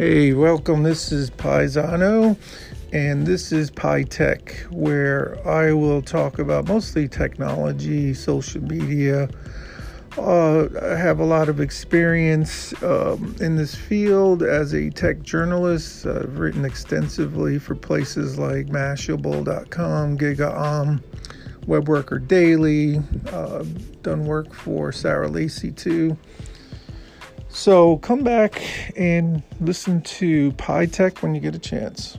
Hey, welcome. This is Paisano, and this is PyTech, where I will talk about mostly technology, social media. Uh, I have a lot of experience um, in this field as a tech journalist. I've written extensively for places like Mashable.com, GigaOM, WebWorker Daily, uh, done work for Sarah Lacy too. So come back and listen to PyTech when you get a chance.